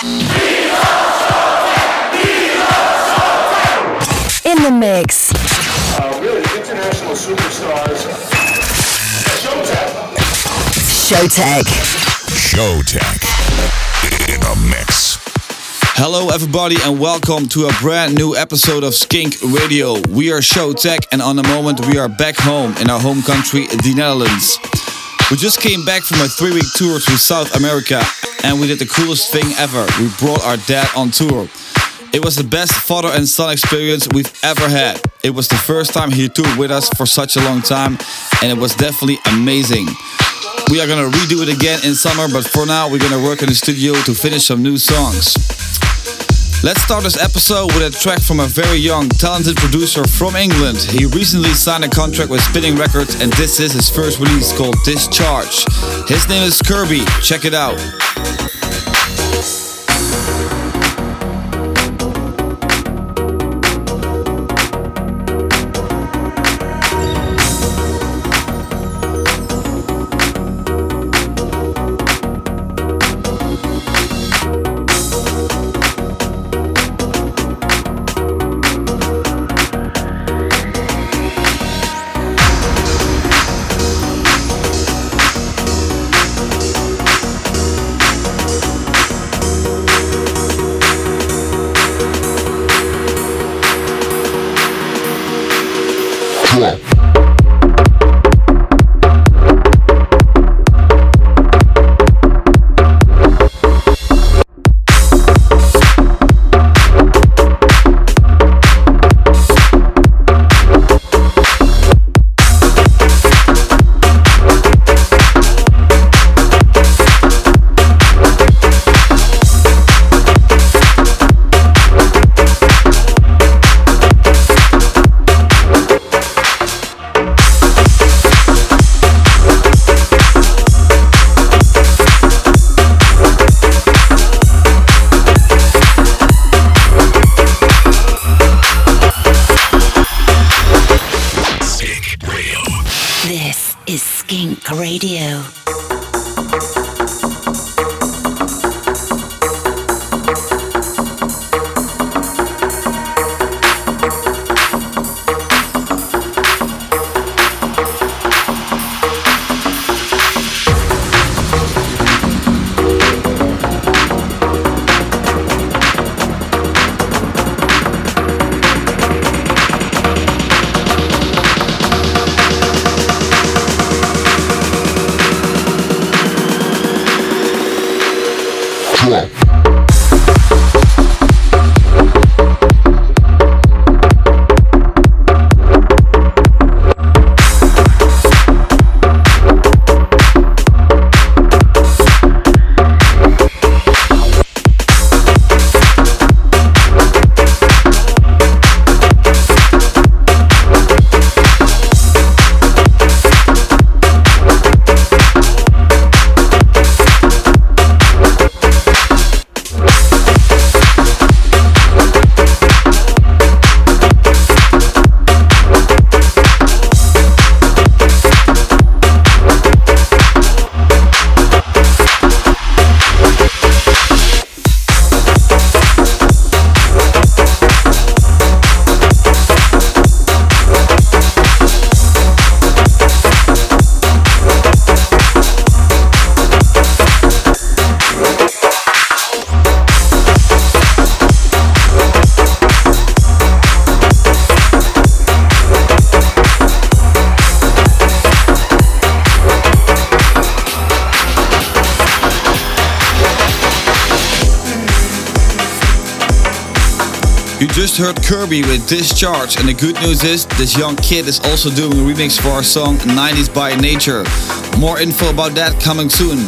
In the mix. Uh, really, international superstars. Showtek. Showtek. Showtek in a mix. Hello, everybody, and welcome to a brand new episode of Skink Radio. We are Showtek, and on the moment, we are back home in our home country, the Netherlands. We just came back from a three week tour through South America, and we did the coolest thing ever. We brought our dad on tour. It was the best father and son experience we've ever had. It was the first time he toured with us for such a long time, and it was definitely amazing. We are gonna redo it again in summer, but for now, we're gonna work in the studio to finish some new songs. Let's start this episode with a track from a very young, talented producer from England. He recently signed a contract with Spinnin' Records, and this is his first release called Discharge. His name is Kirby. Check it out. Heard Kirby with Discharge, and the good news is this young kid is also doing a remix for our song 90s by Nature. More info about that coming soon.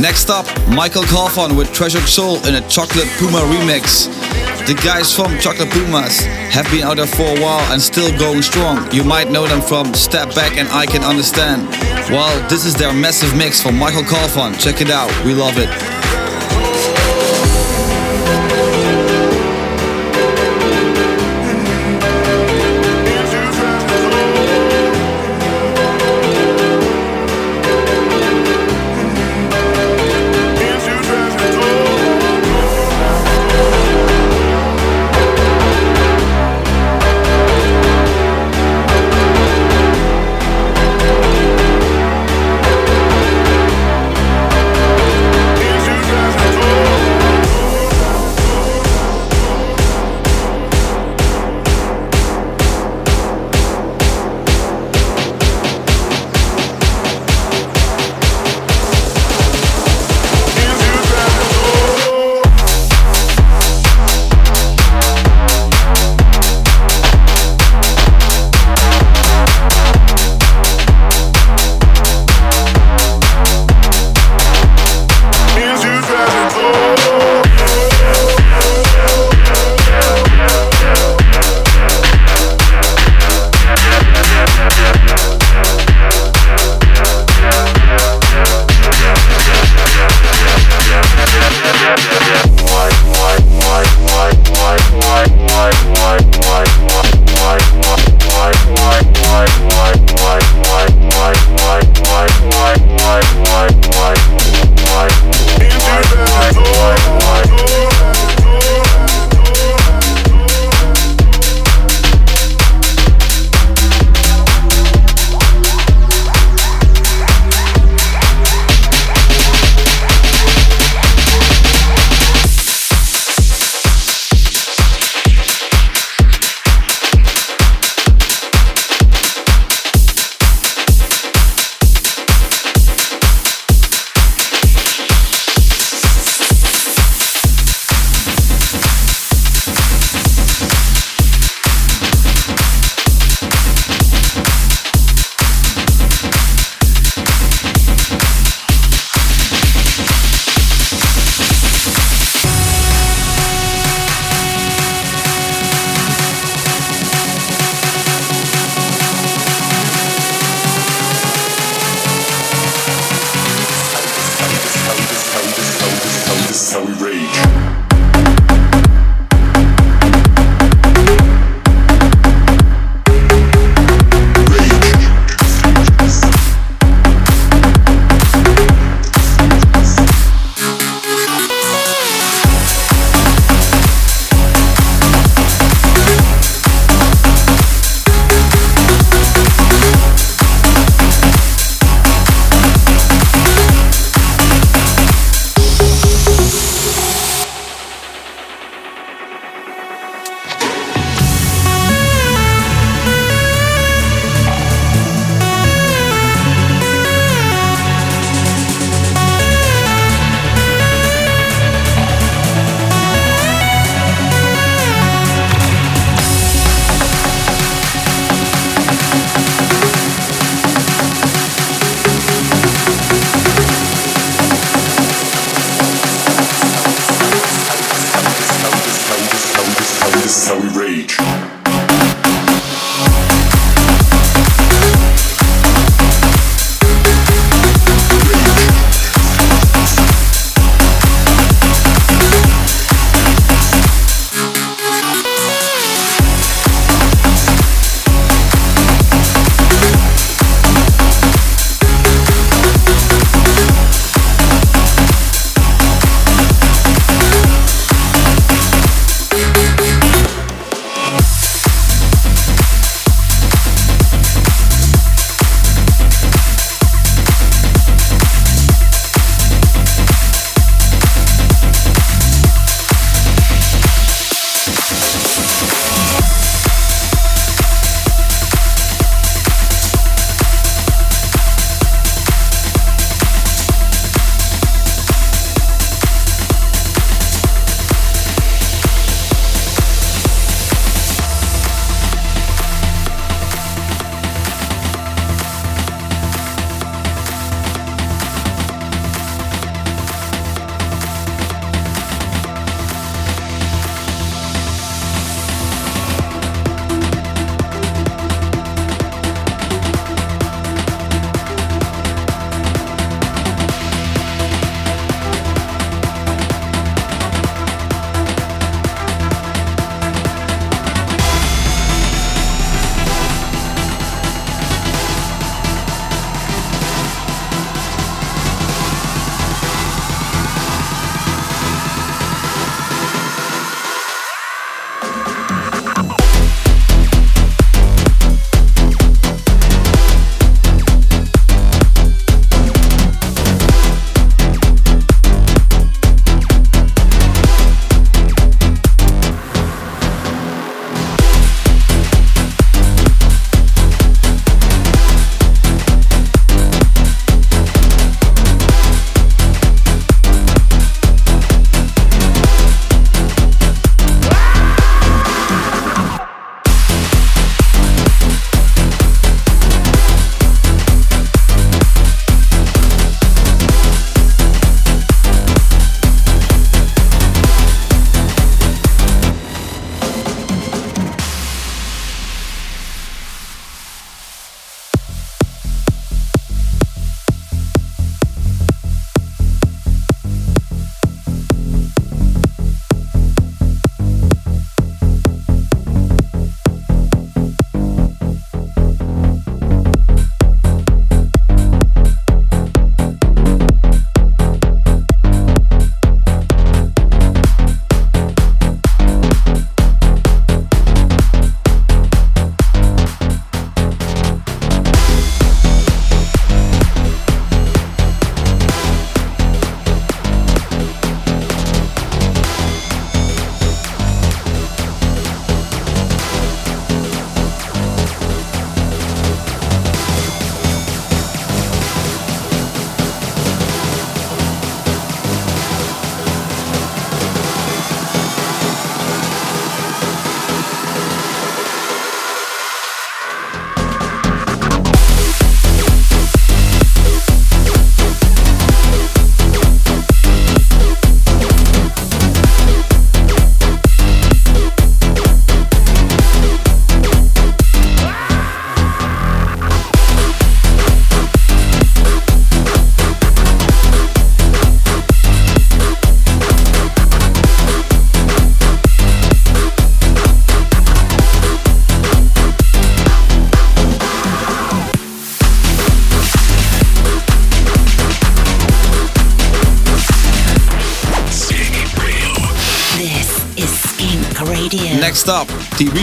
Next up, Michael Calfon with Treasured Soul in a Chocolate Puma remix. The guys from Chocolate Pumas have been out there for a while and still going strong. You might know them from Step Back and I Can Understand. Well, this is their massive mix from Michael Calfon. Check it out, we love it.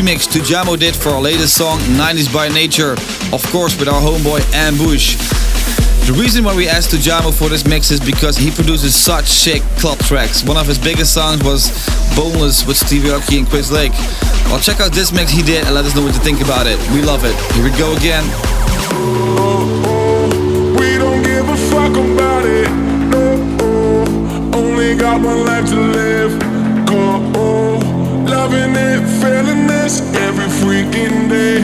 Remix Tujamo did for our latest song 90s by Nature, of course with our homeboy Ambush. The reason why we asked Tujamo for this mix is because he produces such sick club tracks. One of his biggest songs was Boneless with Stevie Aoki and Chris Lake. Well, check out this mix he did and let us know what you think about it. We love it. Here we go again. We don't give a fuck about it. No, oh, only got one life to live. Go, oh, loving it, feeling freaking day,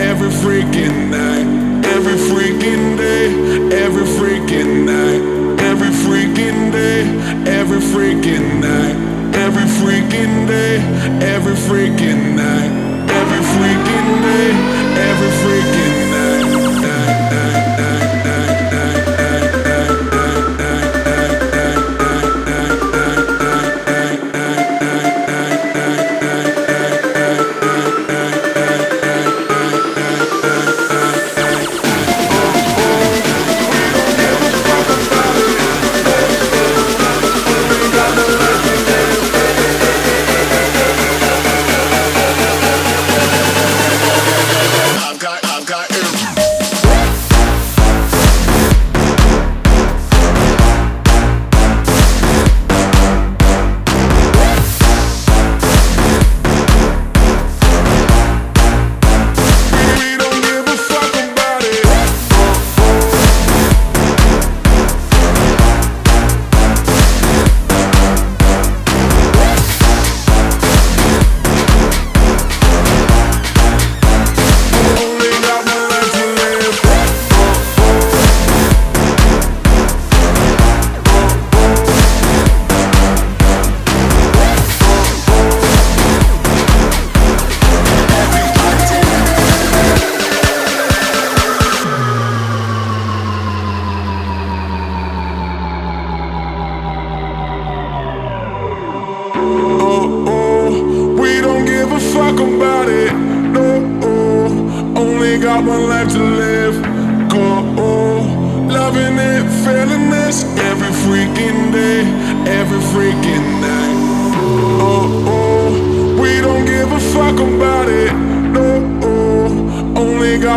every freaking night,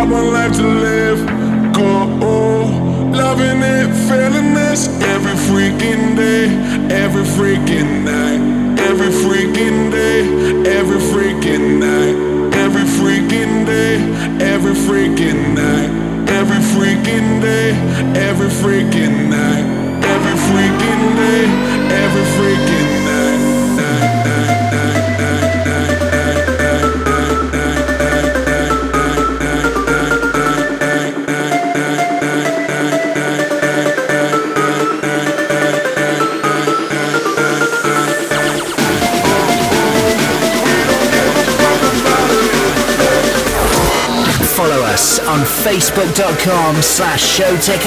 got one life to live. Go, loving it, feeling this every freaking day, every freaking night. facebook.com slash Showtek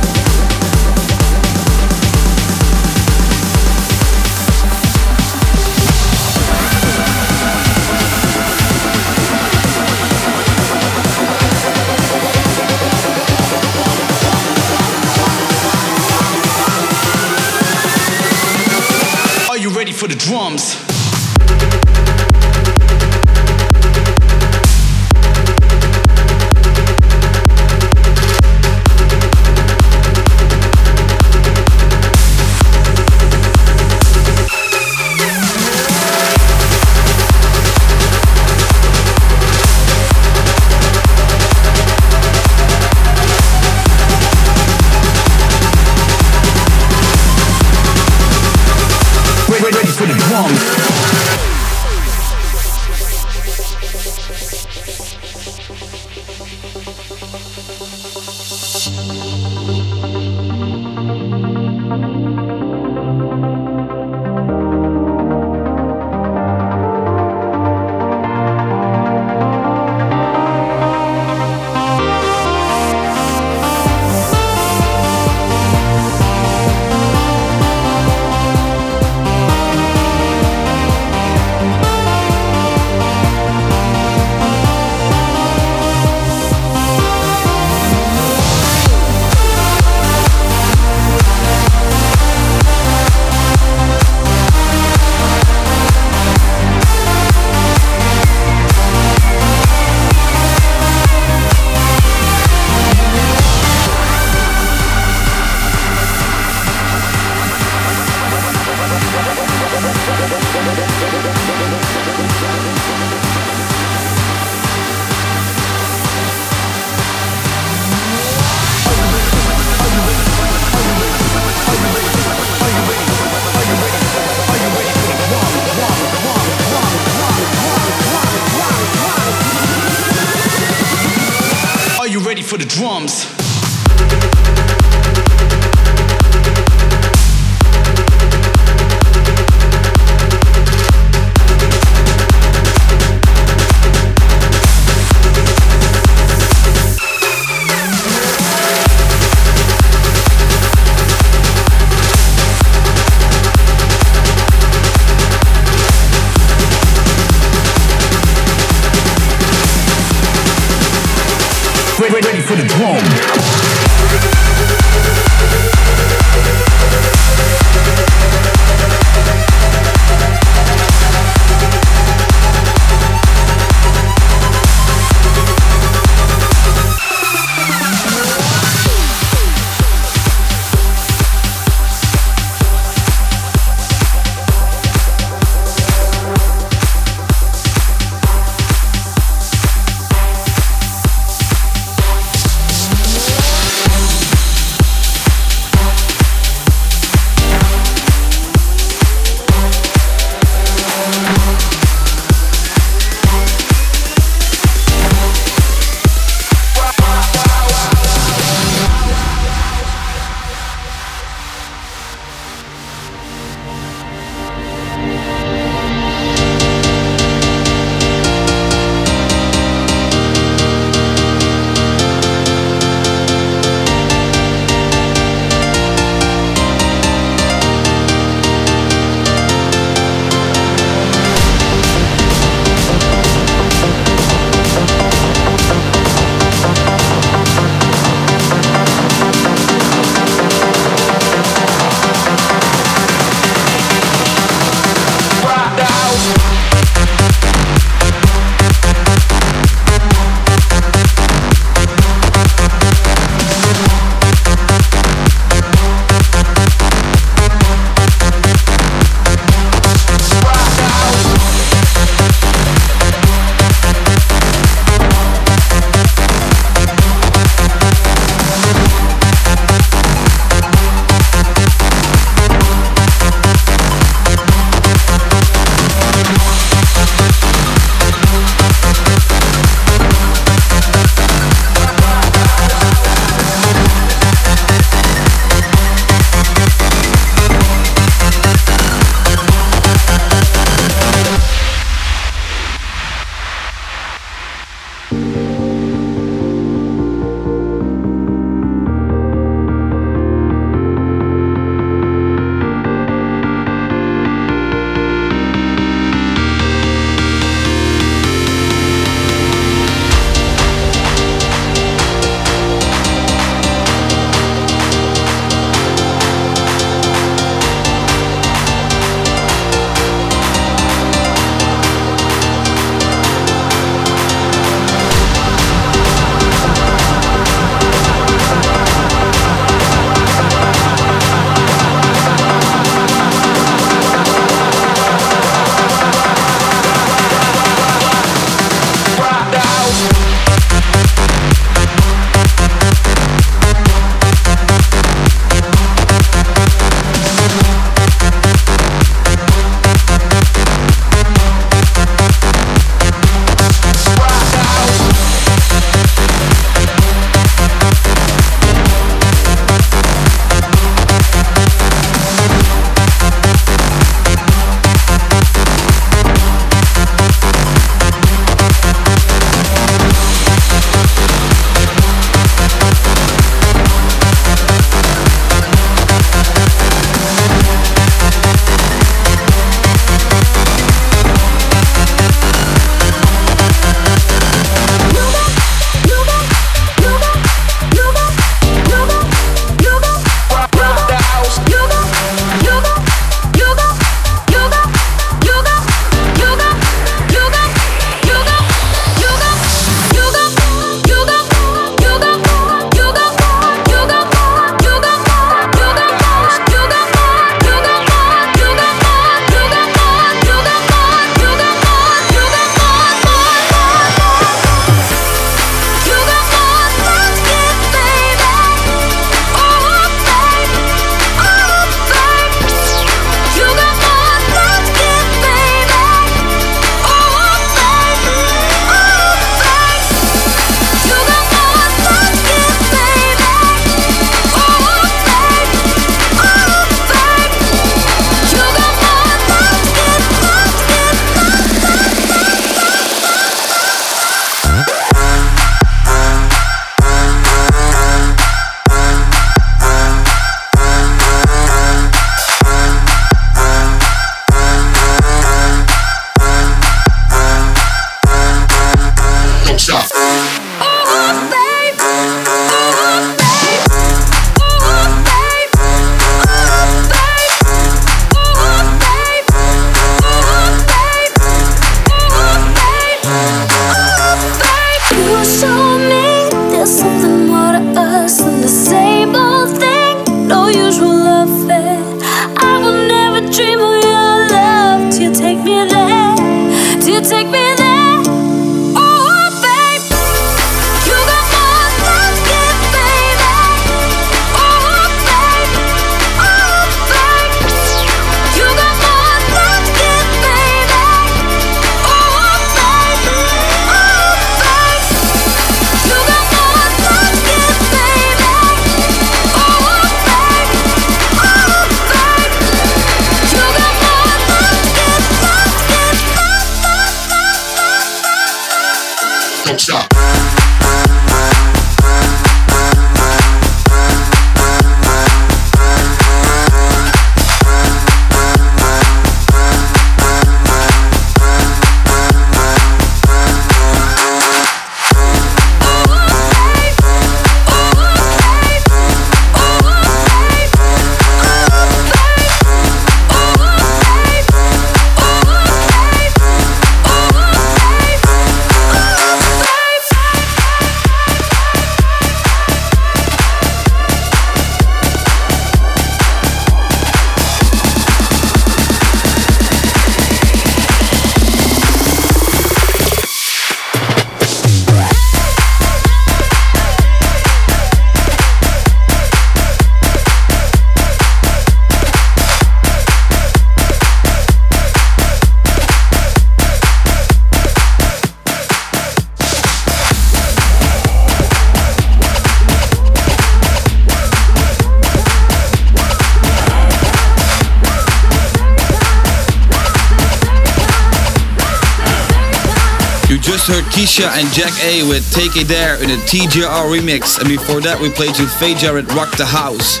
Keisha and Jack A with Take It There in a TJR remix, and before that we played you Faye Jarrett Rock the House.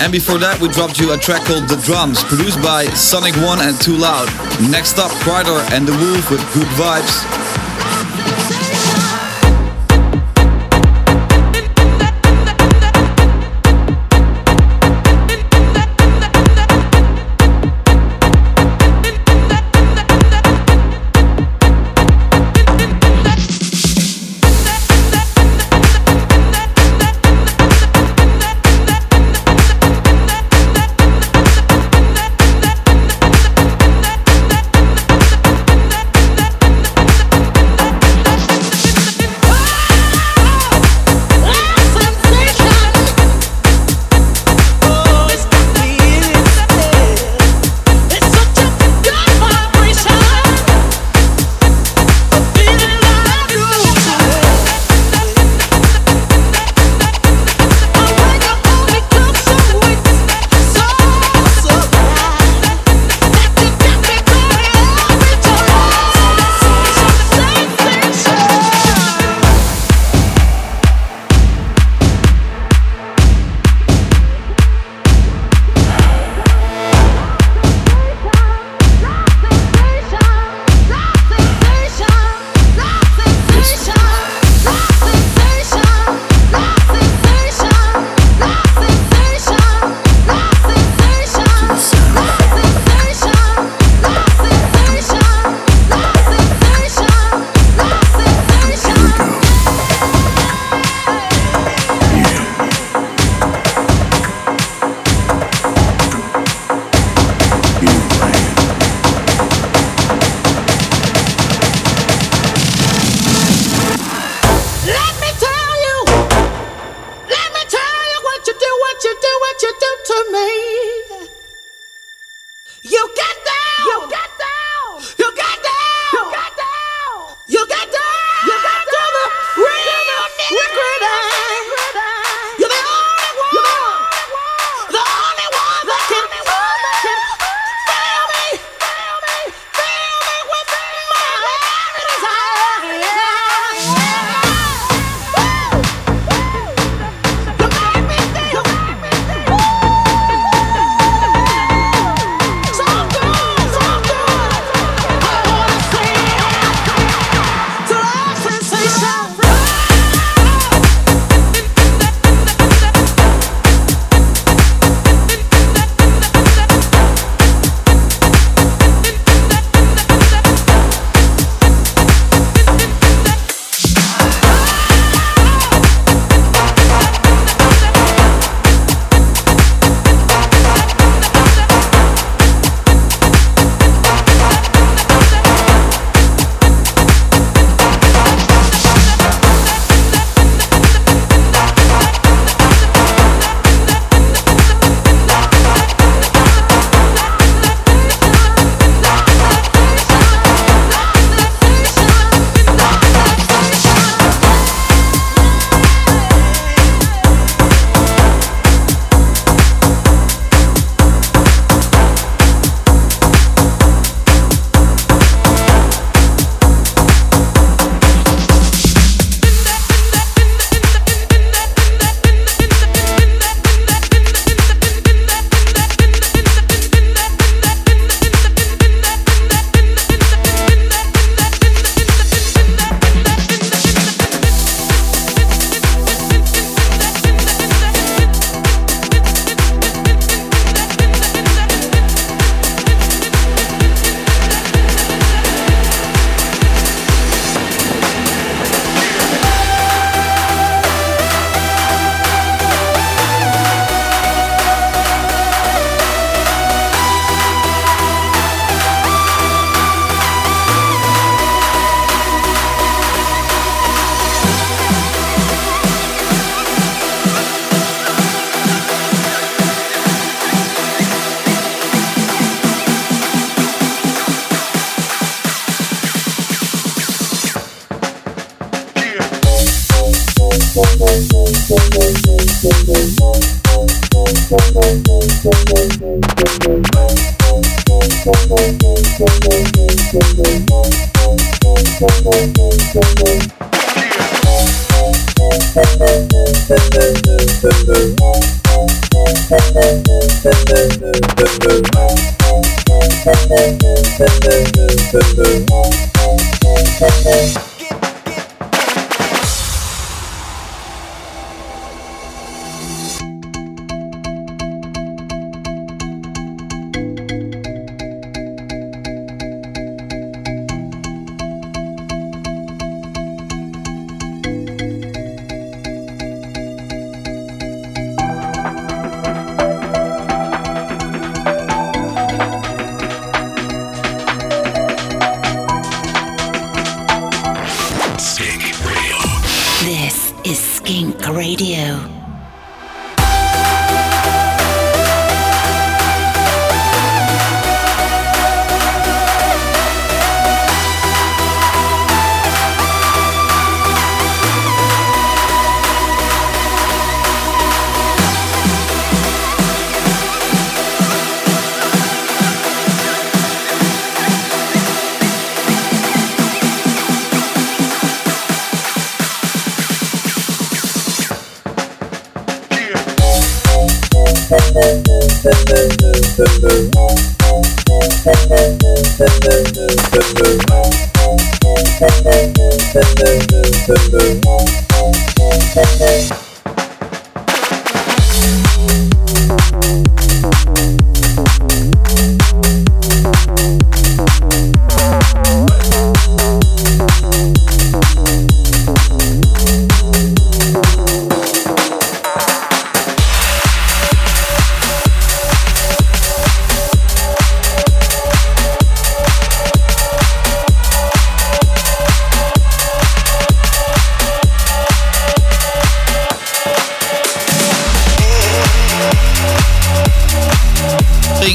And before that we dropped you a track called The Drums, produced by Sonic One and Too Loud. Next up, Kryder and The Wolf with Good Vibes.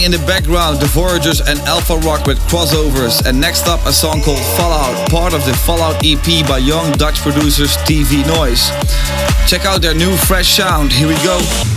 The background the Voyagers and Alpha Rock with crossovers. And next up, a song called Fallout, part of the Fallout EP by young Dutch producers TV Noise. Check out their new fresh sound. Here we go.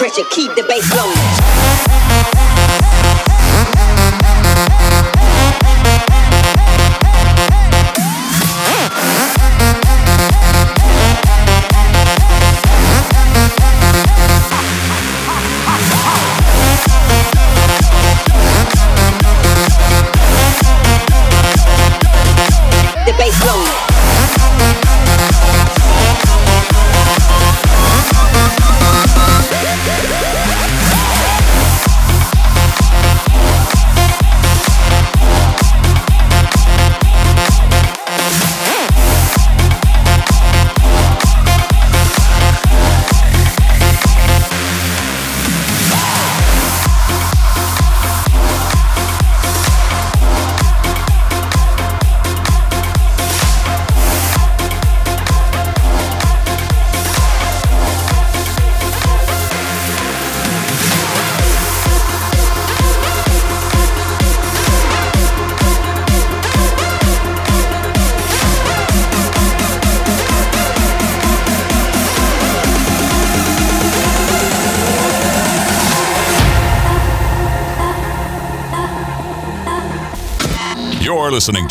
Attention, keep the bass rolling. Listening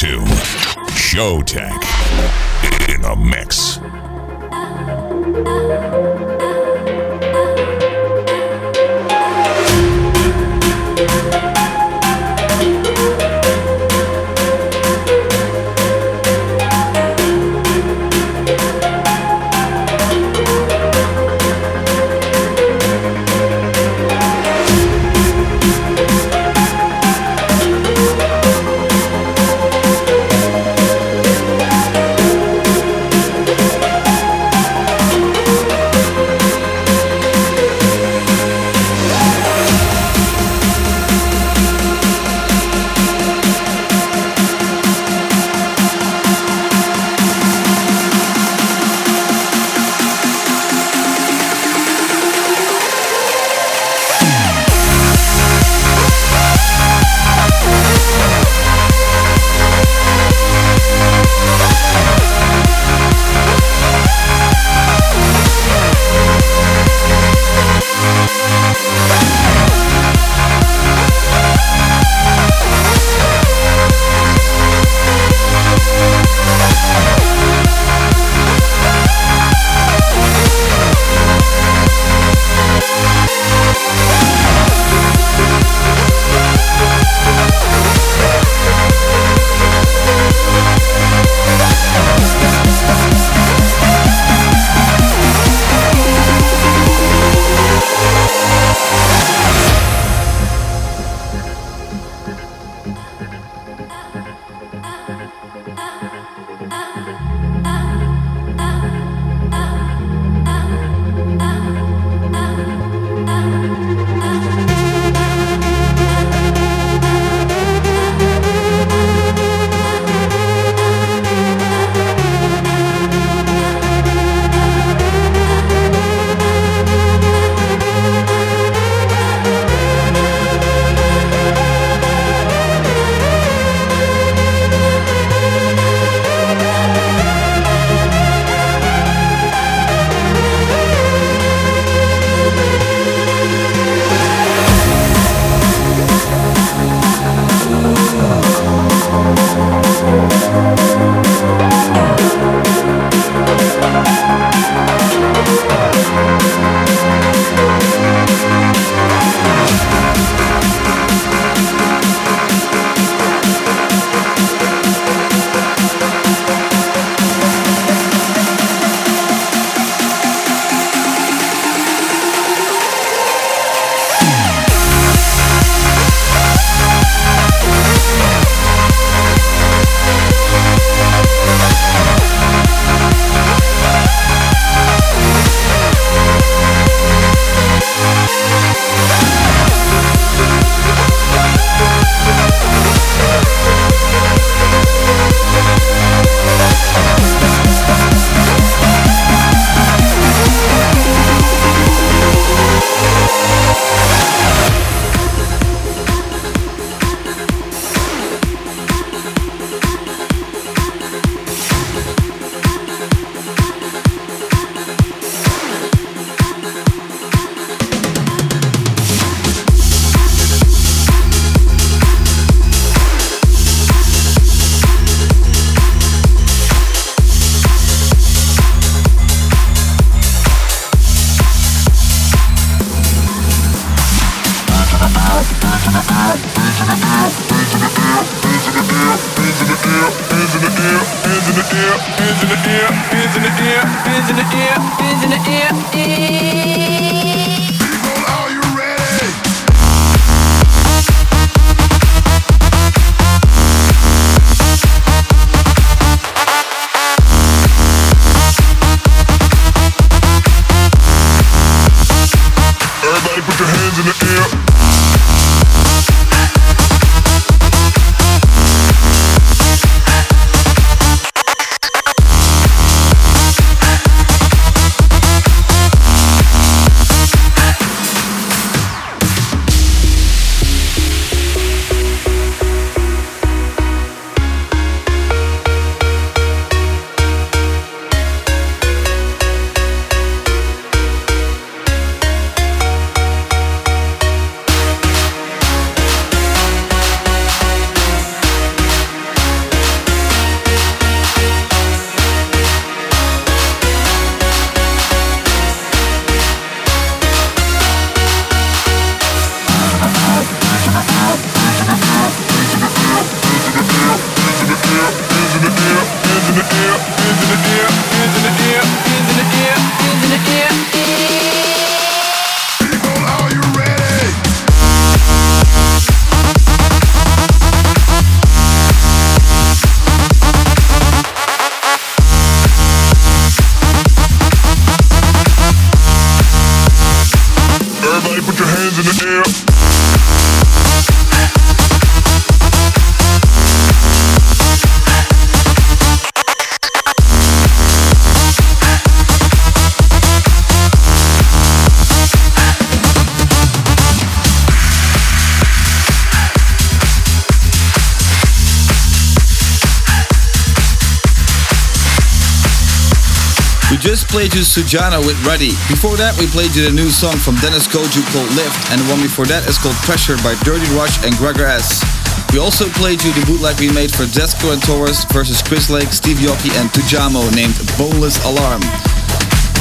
played you Sujana with Ready. Before that, we played you the new song from Dennis Koju called Lift, and the one before that is called Pressure by Dirty Rush and Gregor Es. We also played you the bootleg we made for Dzeko and Torres versus Chris Lake, Steve Aoki, and Tujamo named Boneless Alarm.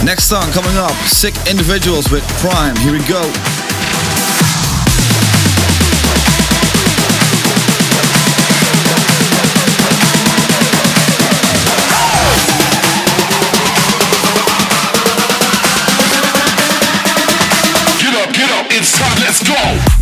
Next song coming up Sick Individuals with Prime. Here we go. Let's go.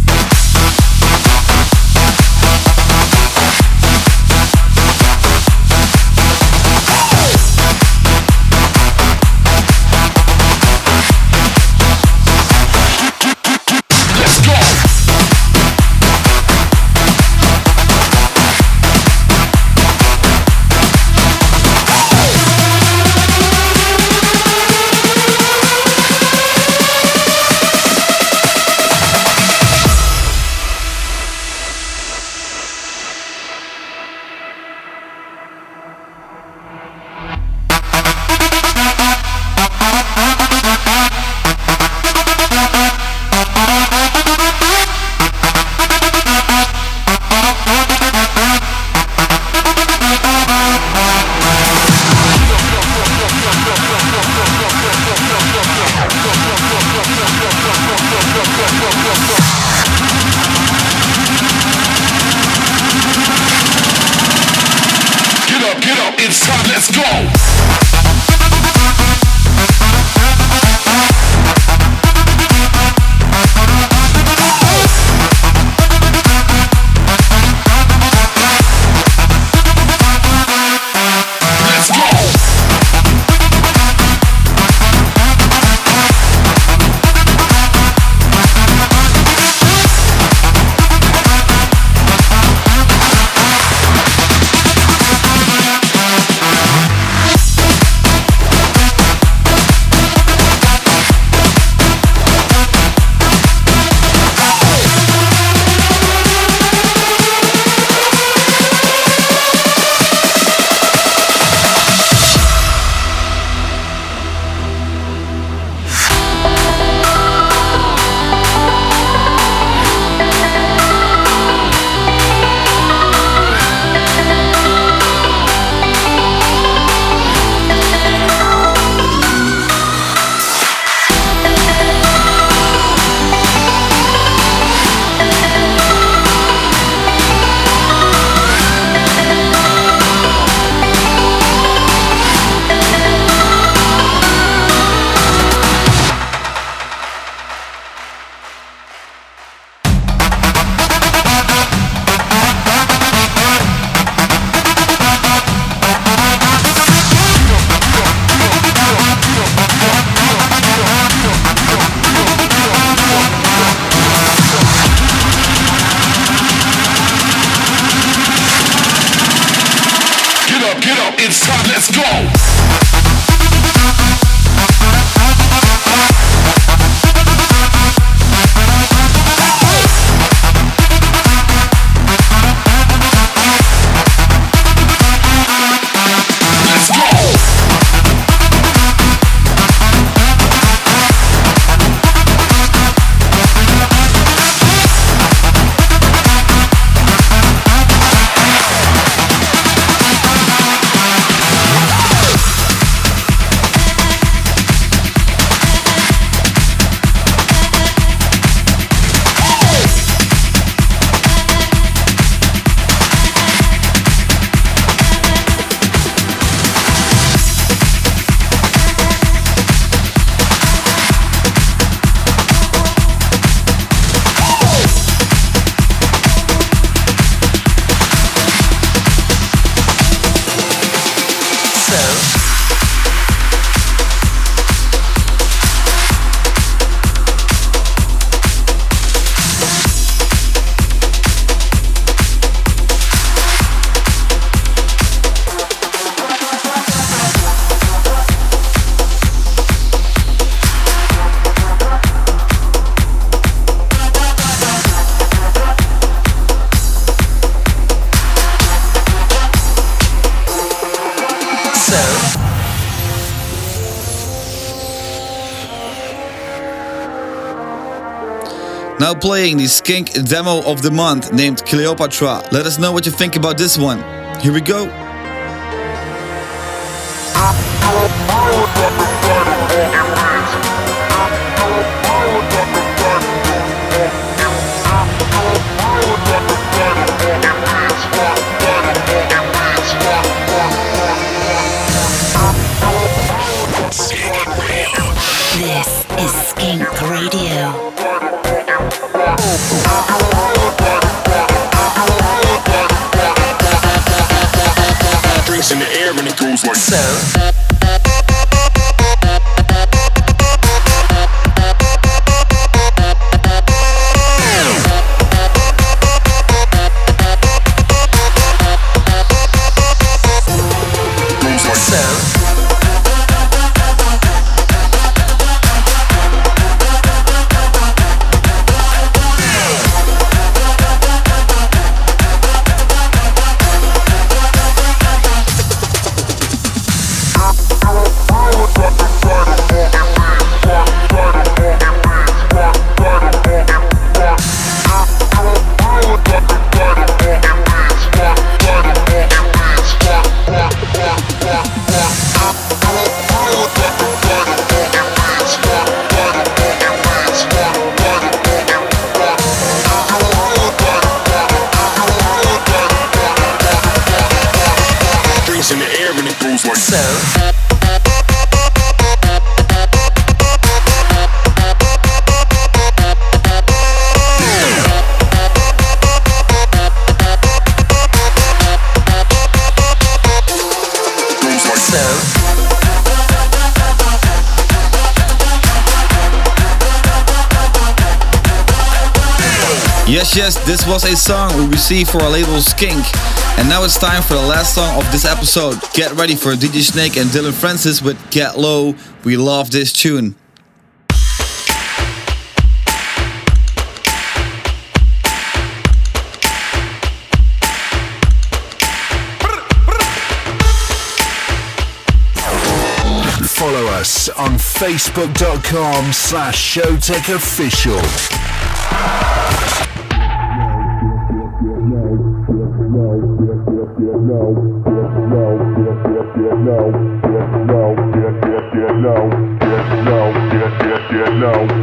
Playing the Skink demo of the month named Cleopatra. Let us know what you think about this one. Here we go. Goes like so. Was a song we received for our label Skink. And now it's time for the last song of this episode. Get ready for DJ Snake and Dillon Francis with Get Low. We love this tune. Follow us on facebook.com slash Showtek Official. Get,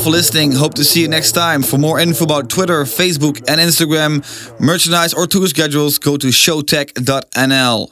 for listening. Hope to see you next time. For more info about Twitter, Facebook, and Instagram, merchandise, or tour schedules, go to showtek.nl.